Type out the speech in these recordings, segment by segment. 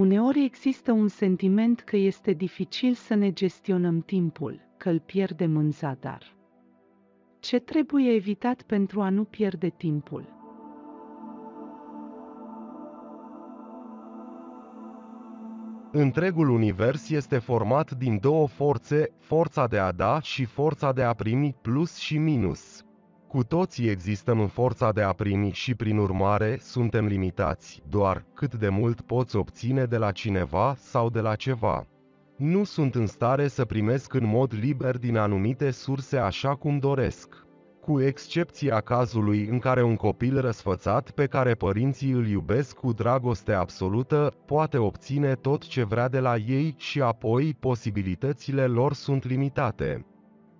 Uneori există un sentiment că este dificil să ne gestionăm timpul, că îl pierdem în zadar. Ce trebuie evitat pentru a nu pierde timpul? Întregul univers este format din două forțe, forța de a da și forța de a primi plus și minus. Cu toții existăm în forța de a primi și prin urmare suntem limitați, doar cât de mult poți obține de la cineva sau de la ceva. Nu sunt în stare să primesc în mod liber din anumite surse așa cum doresc cu excepția cazului în care un copil răsfățat pe care părinții îl iubesc cu dragoste absolută, poate obține tot ce vrea de la ei și apoi posibilitățile lor sunt limitate.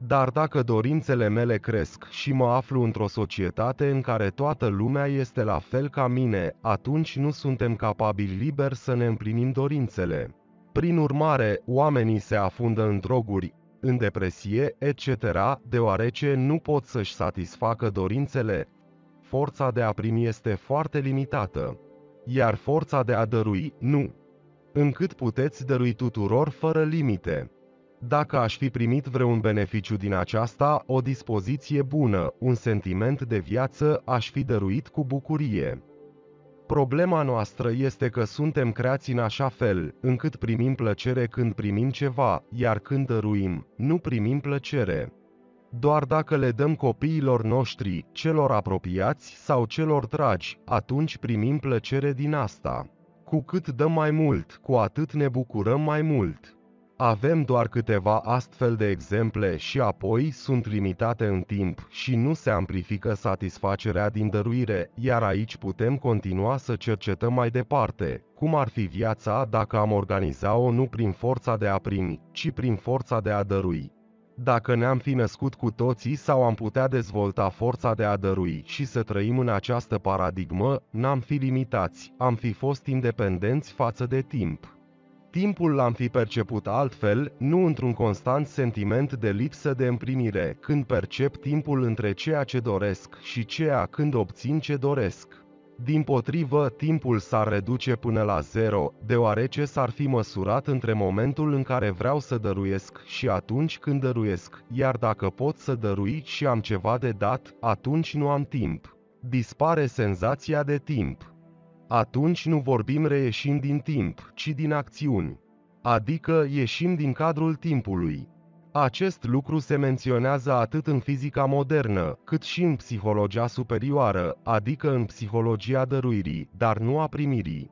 Dar dacă dorințele mele cresc și mă aflu într-o societate în care toată lumea este la fel ca mine, atunci nu suntem capabili liber să ne împlinim dorințele. Prin urmare, oamenii se afundă în droguri, în depresie, etc., deoarece nu pot să-și satisfacă dorințele. Forța de a primi este foarte limitată, iar forța de a dărui, nu. Încât puteți dărui tuturor fără limite. Dacă aș fi primit vreun beneficiu din aceasta, o dispoziție bună, un sentiment de viață, aș fi dăruit cu bucurie. Problema noastră este că suntem creați în așa fel, încât primim plăcere când primim ceva, iar când dăruim, nu primim plăcere. Doar dacă le dăm copiilor noștri, celor apropiați sau celor dragi, atunci primim plăcere din asta. Cu cât dăm mai mult, cu atât ne bucurăm mai mult. Avem doar câteva astfel de exemple și apoi sunt limitate în timp și nu se amplifică satisfacerea din dăruire, iar aici putem continua să cercetăm mai departe, cum ar fi viața dacă am organiza-o nu prin forța de a primi, ci prin forța de a dărui. Dacă ne-am fi născut cu toții sau am putea dezvolta forța de a dărui și să trăim în această paradigmă, n-am fi limitați, am fi fost independenți față de timp. Timpul l-am fi perceput altfel, nu într-un constant sentiment de lipsă de împlinire, când percep timpul între ceea ce doresc și ceea când obțin ce doresc. Din potrivă, timpul s-ar reduce până la zero, deoarece s-ar fi măsurat între momentul în care vreau să dăruiesc și atunci când dăruiesc, iar dacă pot să dărui și am ceva de dat, atunci nu am timp. Dispare senzația de timp atunci nu vorbim reieșind din timp, ci din acțiuni. Adică ieșim din cadrul timpului. Acest lucru se menționează atât în fizica modernă, cât și în psihologia superioară, adică în psihologia dăruirii, dar nu a primirii.